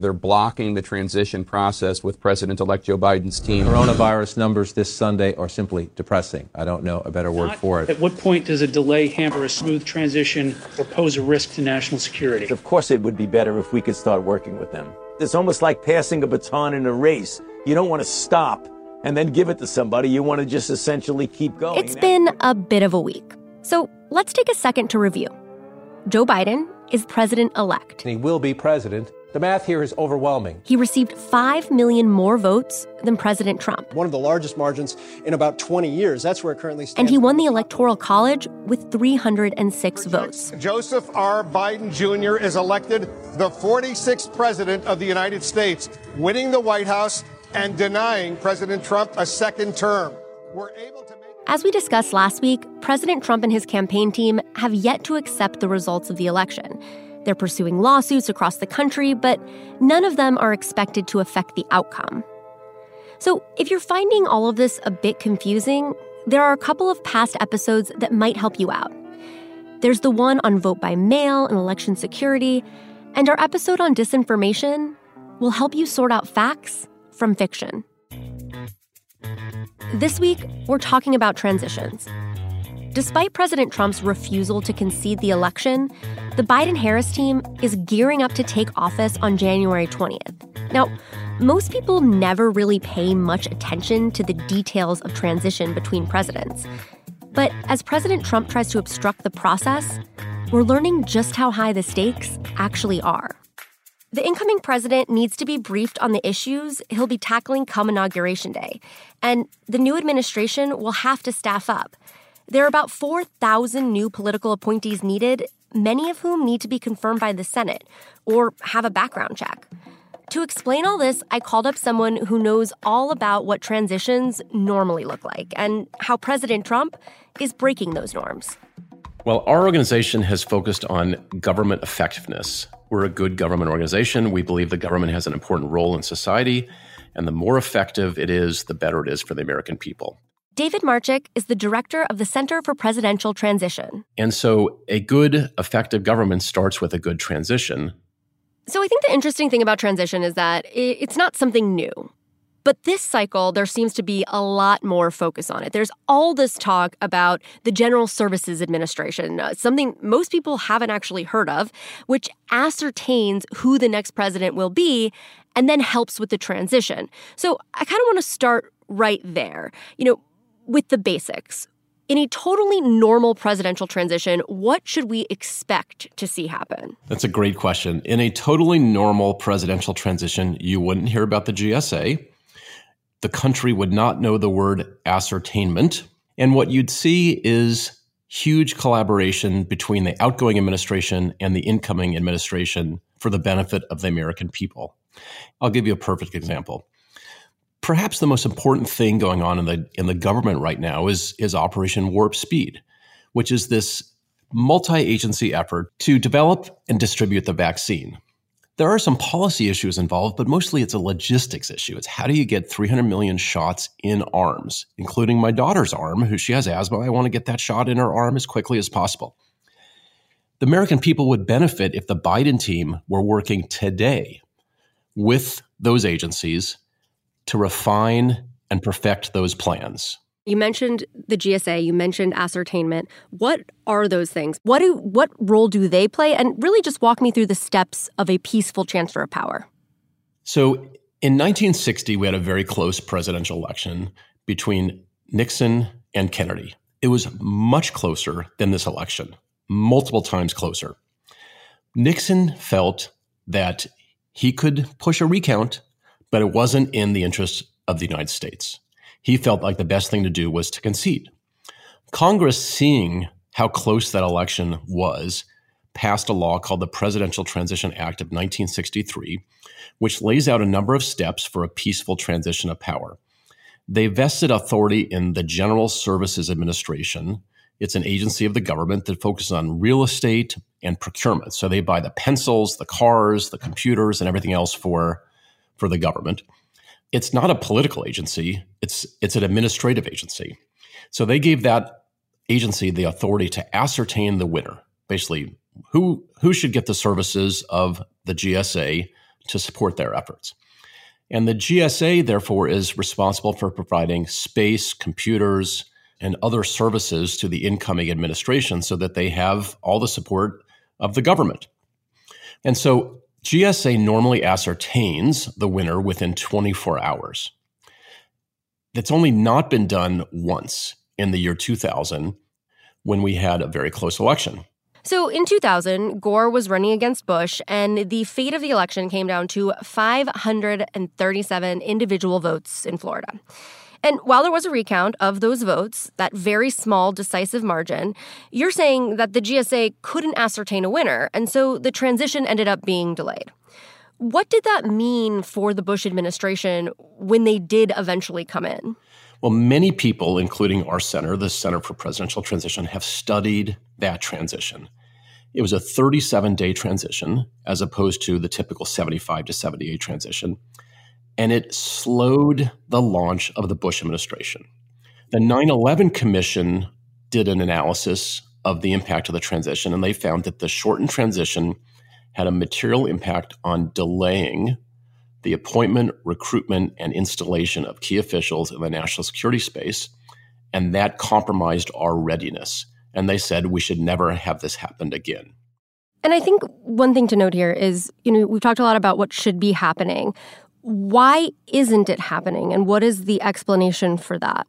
They're blocking the transition process with President elect Joe Biden's team. Coronavirus numbers this Sunday are simply depressing. I don't know a better word Not- for it. At what point does a delay hamper a smooth transition or pose a risk to national security? Of course, it would be better if we could start working with them. It's almost like passing a baton in a race. You don't want to stop and then give it to somebody. You want to just essentially keep going. It's been a bit of a week. So let's take a second to review. Joe Biden is president elect. and He will be president. The math here is overwhelming. He received 5 million more votes than President Trump. one of the largest margins in about 20 years. That's where it currently stands. And he won the Electoral College with 306 votes. Joseph R. Biden Jr. is elected the 46th President of the United States, winning the White House and denying President Trump a second term. We're able to make. As we discussed last week, President Trump and his campaign team have yet to accept the results of the election. They're pursuing lawsuits across the country, but none of them are expected to affect the outcome. So, if you're finding all of this a bit confusing, there are a couple of past episodes that might help you out. There's the one on vote by mail and election security, and our episode on disinformation will help you sort out facts from fiction. This week, we're talking about transitions. Despite President Trump's refusal to concede the election, the Biden Harris team is gearing up to take office on January 20th. Now, most people never really pay much attention to the details of transition between presidents. But as President Trump tries to obstruct the process, we're learning just how high the stakes actually are. The incoming president needs to be briefed on the issues he'll be tackling come Inauguration Day, and the new administration will have to staff up. There are about 4,000 new political appointees needed, many of whom need to be confirmed by the Senate or have a background check. To explain all this, I called up someone who knows all about what transitions normally look like and how President Trump is breaking those norms. Well, our organization has focused on government effectiveness. We're a good government organization. We believe the government has an important role in society, and the more effective it is, the better it is for the American people. David Marchick is the director of the Center for Presidential Transition. And so, a good, effective government starts with a good transition. So I think the interesting thing about transition is that it's not something new. But this cycle, there seems to be a lot more focus on it. There's all this talk about the General Services Administration, uh, something most people haven't actually heard of, which ascertains who the next president will be and then helps with the transition. So I kind of want to start right there. You know, with the basics. In a totally normal presidential transition, what should we expect to see happen? That's a great question. In a totally normal presidential transition, you wouldn't hear about the GSA. The country would not know the word ascertainment. And what you'd see is huge collaboration between the outgoing administration and the incoming administration for the benefit of the American people. I'll give you a perfect example. Perhaps the most important thing going on in the in the government right now is is Operation Warp Speed, which is this multi-agency effort to develop and distribute the vaccine. There are some policy issues involved, but mostly it's a logistics issue. It's how do you get 300 million shots in arms, including my daughter's arm, who she has asthma. I want to get that shot in her arm as quickly as possible. The American people would benefit if the Biden team were working today with those agencies to refine and perfect those plans. You mentioned the GSA, you mentioned ascertainment. What are those things? What do what role do they play? And really just walk me through the steps of a peaceful transfer of power. So in 1960, we had a very close presidential election between Nixon and Kennedy. It was much closer than this election, multiple times closer. Nixon felt that he could push a recount, but it wasn't in the interest of the United States. He felt like the best thing to do was to concede. Congress, seeing how close that election was, passed a law called the Presidential Transition Act of 1963, which lays out a number of steps for a peaceful transition of power. They vested authority in the General Services Administration. It's an agency of the government that focuses on real estate and procurement. So they buy the pencils, the cars, the computers, and everything else for, for the government. It's not a political agency, it's, it's an administrative agency. So they gave that agency the authority to ascertain the winner, basically who who should get the services of the GSA to support their efforts. And the GSA, therefore, is responsible for providing space, computers, and other services to the incoming administration so that they have all the support of the government. And so GSA normally ascertains the winner within 24 hours. That's only not been done once in the year 2000 when we had a very close election. So in 2000, Gore was running against Bush, and the fate of the election came down to 537 individual votes in Florida. And while there was a recount of those votes, that very small decisive margin, you're saying that the GSA couldn't ascertain a winner, and so the transition ended up being delayed. What did that mean for the Bush administration when they did eventually come in? Well, many people, including our center, the Center for Presidential Transition, have studied that transition. It was a 37 day transition as opposed to the typical 75 to 78 transition. And it slowed the launch of the Bush administration. The 9 11 Commission did an analysis of the impact of the transition, and they found that the shortened transition had a material impact on delaying the appointment, recruitment, and installation of key officials in the national security space. And that compromised our readiness. And they said we should never have this happen again. And I think one thing to note here is, you know, we've talked a lot about what should be happening. Why isn't it happening? And what is the explanation for that?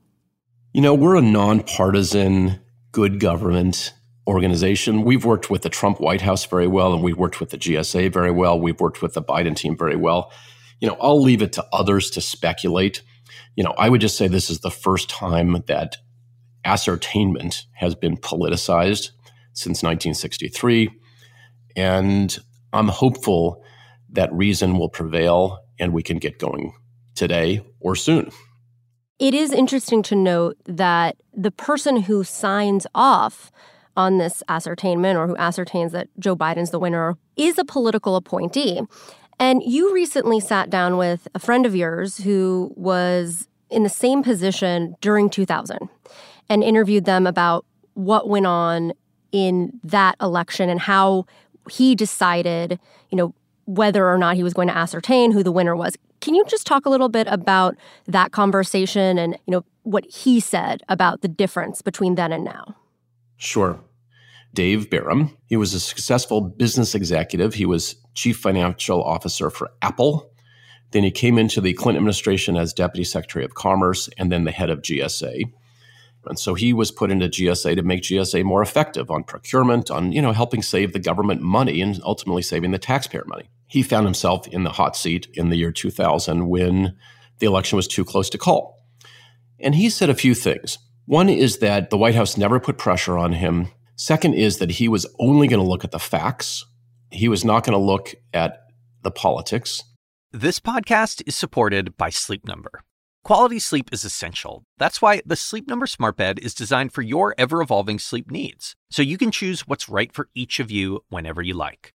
You know, we're a nonpartisan, good government organization. We've worked with the Trump White House very well, and we've worked with the GSA very well. We've worked with the Biden team very well you know, I'll leave it to others to speculate. You know, I would just say this is the first time that ascertainment has been politicized since 1963. And I'm hopeful that reason will prevail and we can get going today or soon. It is interesting to note that the person who signs off on this ascertainment or who ascertains that Joe Biden's the winner is a political appointee. And you recently sat down with a friend of yours who was in the same position during 2000 and interviewed them about what went on in that election and how he decided, you know, whether or not he was going to ascertain who the winner was. Can you just talk a little bit about that conversation and, you know, what he said about the difference between then and now? Sure. Dave Barram. He was a successful business executive. He was chief financial officer for Apple. Then he came into the Clinton administration as deputy secretary of commerce and then the head of GSA. And so he was put into GSA to make GSA more effective on procurement, on you know helping save the government money and ultimately saving the taxpayer money. He found himself in the hot seat in the year 2000 when the election was too close to call. And he said a few things. One is that the White House never put pressure on him Second is that he was only going to look at the facts. He was not going to look at the politics. This podcast is supported by Sleep Number. Quality sleep is essential. That's why the Sleep Number Smart Bed is designed for your ever evolving sleep needs, so you can choose what's right for each of you whenever you like.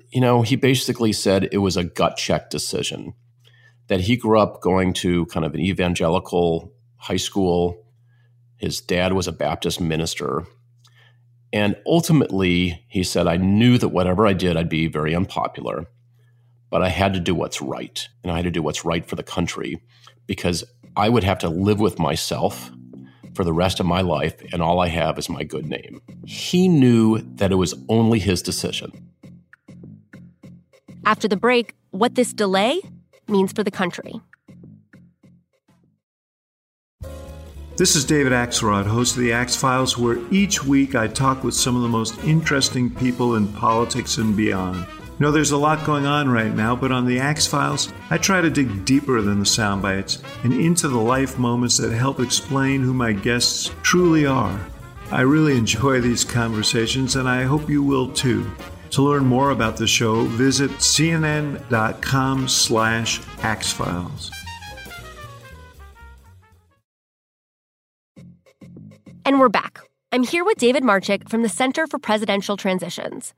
you know, he basically said it was a gut check decision that he grew up going to kind of an evangelical high school. His dad was a Baptist minister. And ultimately, he said, I knew that whatever I did, I'd be very unpopular, but I had to do what's right. And I had to do what's right for the country because I would have to live with myself for the rest of my life, and all I have is my good name. He knew that it was only his decision. After the break, what this delay means for the country. This is David Axelrod, host of the Axe Files, where each week I talk with some of the most interesting people in politics and beyond. You know, there's a lot going on right now, but on the Axe Files, I try to dig deeper than the sound bites and into the life moments that help explain who my guests truly are. I really enjoy these conversations, and I hope you will too. To learn more about the show, visit cnn.com slash axfiles. And we're back. I'm here with David Marchick from the Center for Presidential Transitions.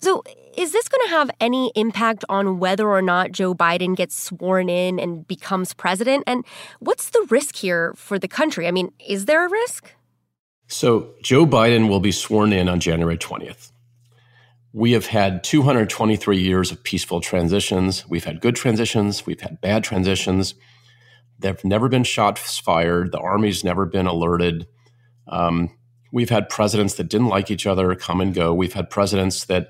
So, is this going to have any impact on whether or not Joe Biden gets sworn in and becomes president? And what's the risk here for the country? I mean, is there a risk? So, Joe Biden will be sworn in on January 20th. We have had 223 years of peaceful transitions. We've had good transitions, we've had bad transitions. There have never been shots fired, the Army's never been alerted. Um, we've had presidents that didn't like each other come and go. We've had presidents that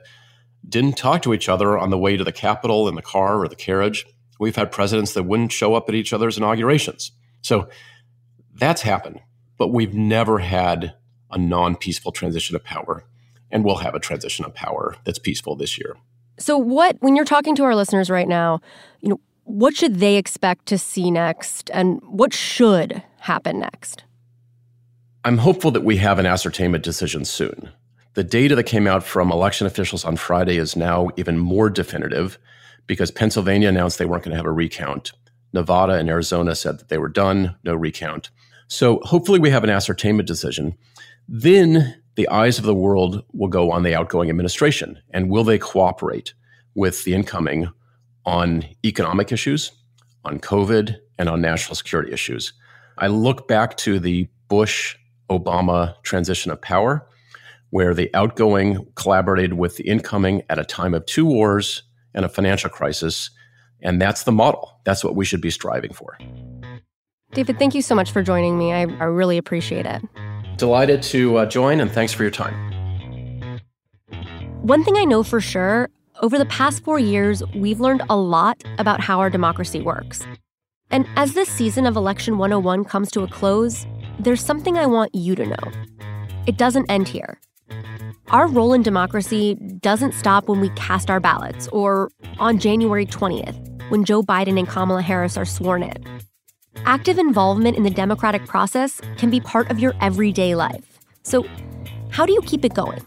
didn't talk to each other on the way to the Capitol in the car or the carriage. We've had presidents that wouldn't show up at each other's inaugurations. So that's happened, but we've never had a non peaceful transition of power. And we'll have a transition of power that's peaceful this year. So, what, when you're talking to our listeners right now, you know, what should they expect to see next and what should happen next? I'm hopeful that we have an ascertainment decision soon. The data that came out from election officials on Friday is now even more definitive because Pennsylvania announced they weren't going to have a recount. Nevada and Arizona said that they were done, no recount. So hopefully we have an ascertainment decision. Then the eyes of the world will go on the outgoing administration and will they cooperate with the incoming on economic issues, on COVID, and on national security issues. I look back to the Bush Obama transition of power, where the outgoing collaborated with the incoming at a time of two wars and a financial crisis. And that's the model. That's what we should be striving for. David, thank you so much for joining me. I, I really appreciate it. Delighted to uh, join, and thanks for your time. One thing I know for sure over the past four years, we've learned a lot about how our democracy works. And as this season of Election 101 comes to a close, there's something I want you to know. It doesn't end here. Our role in democracy doesn't stop when we cast our ballots or on January 20th, when Joe Biden and Kamala Harris are sworn in. Active involvement in the democratic process can be part of your everyday life. So, how do you keep it going?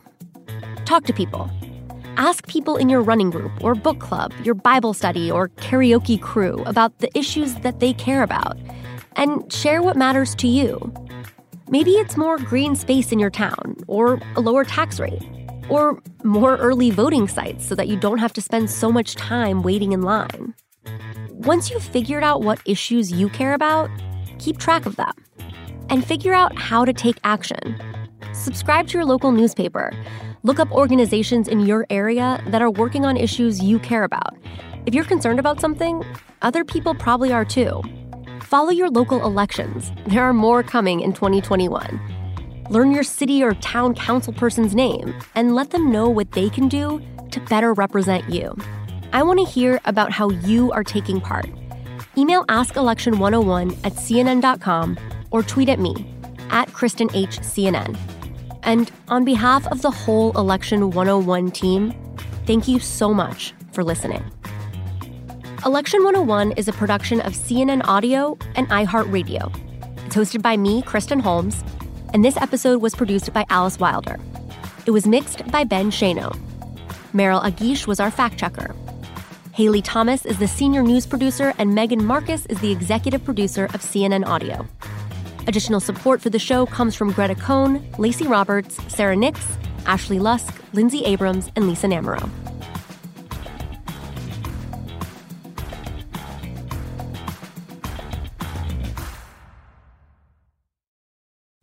Talk to people. Ask people in your running group or book club, your Bible study or karaoke crew about the issues that they care about and share what matters to you. Maybe it's more green space in your town, or a lower tax rate, or more early voting sites so that you don't have to spend so much time waiting in line. Once you've figured out what issues you care about, keep track of them and figure out how to take action. Subscribe to your local newspaper. Look up organizations in your area that are working on issues you care about. If you're concerned about something, other people probably are too. Follow your local elections. There are more coming in 2021. Learn your city or town councilperson's name and let them know what they can do to better represent you. I want to hear about how you are taking part. Email askelection101 at cnn.com or tweet at me at Kristen H. CNN. And on behalf of the whole Election 101 team, thank you so much for listening. Election 101 is a production of CNN Audio and iHeartRadio. It's hosted by me, Kristen Holmes, and this episode was produced by Alice Wilder. It was mixed by Ben Shano. Meryl Agish was our fact checker. Haley Thomas is the senior news producer, and Megan Marcus is the executive producer of CNN Audio. Additional support for the show comes from Greta Cohn, Lacey Roberts, Sarah Nix, Ashley Lusk, Lindsay Abrams, and Lisa Namerow.